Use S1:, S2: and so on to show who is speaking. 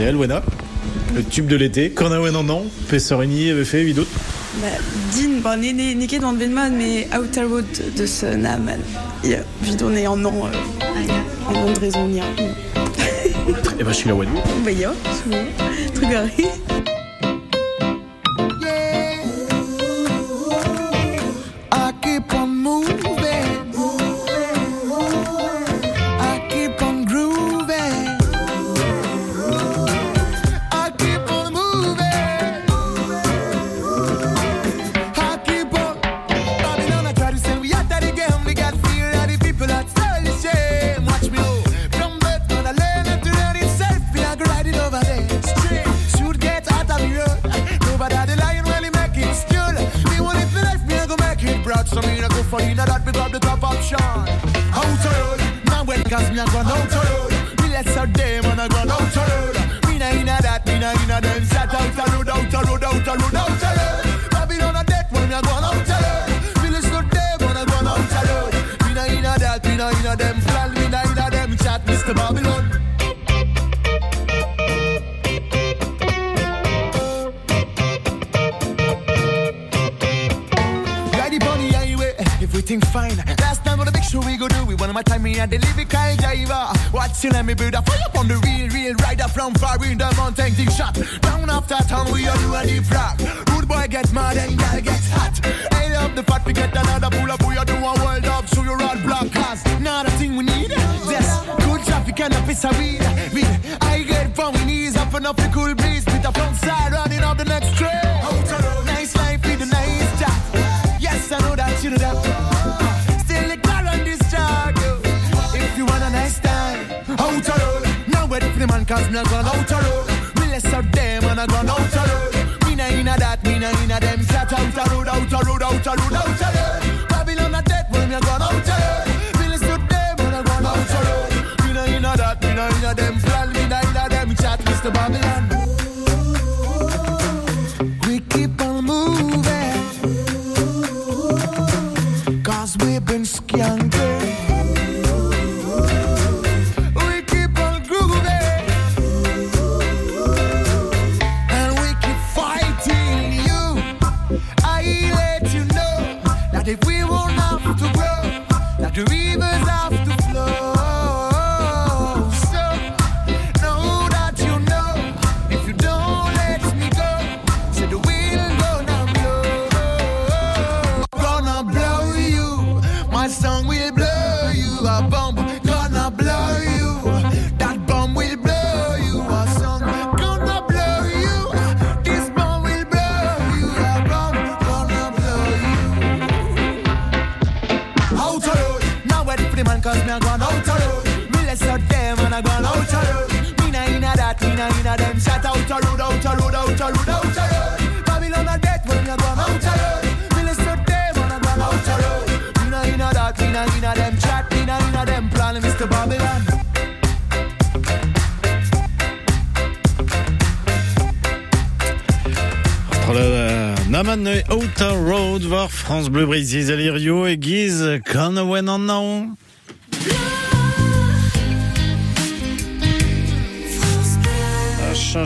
S1: RTL, Wena. Le tube de l'été, Cornawen en an, Pessorini avait fait, vidot
S2: Bah, din, ba, ne, ne, ne ket an benman, mais Outer Road de ce naman. Ya, vid on est en an, euh, en an de raison, ya.
S1: Eh ben, je suis la Wena.
S2: Bah, ya, souvent. Truc
S3: we top option. Out road, now when cause me I gone out road. Me let's out them and I gone out road. Me na inna that, me na inna them. Shut out a road, out a road, out a road, out a road. Babylon a death when me I gone out road. Me listen to them when I gone out road. Me na inna that, me na inna them. Plan me na inna them. Chat Mr. Babylon. Everything fine. Last time on the big show we go do, we one of my time me and the lyrical driver. Watch you let me build a fire on the real, real rider from far in the mountain, thing shot. Down after town, we all do a deep rock. Rude boy get mad and girl get hot. I love the fact we get another pull up, we are do a world up, so you're all block cars. Not a thing we need. Yes, good traffic and a piece of weed. We, I get from we knees up and up the cool breeze. With the front side running up the next train. Nice life with a nice job. Yes, I know that you know that. Wait the man, cause me a gone out a road. Me less out them and I gone out a road. Me na inna that, me na inna them. Shut out a road, out a road, out a road, out a road. Babylon a dead when me a gone out a road. Me less out them and I gone out a road. Me na inna that, me na inna them. Plan me na inna them. Chat Mr. Babylon. Man cause me a gone out a road. Me less out them and I gone out a road. Me na inna that, me na inna them. Shut out a road, out a road, out a road, out a road. Babylon a death when a gone out a road. Me less out them and
S1: Naman Outer Road, voir France Bleu Brésil, Alirio et Guise, Cornawen en.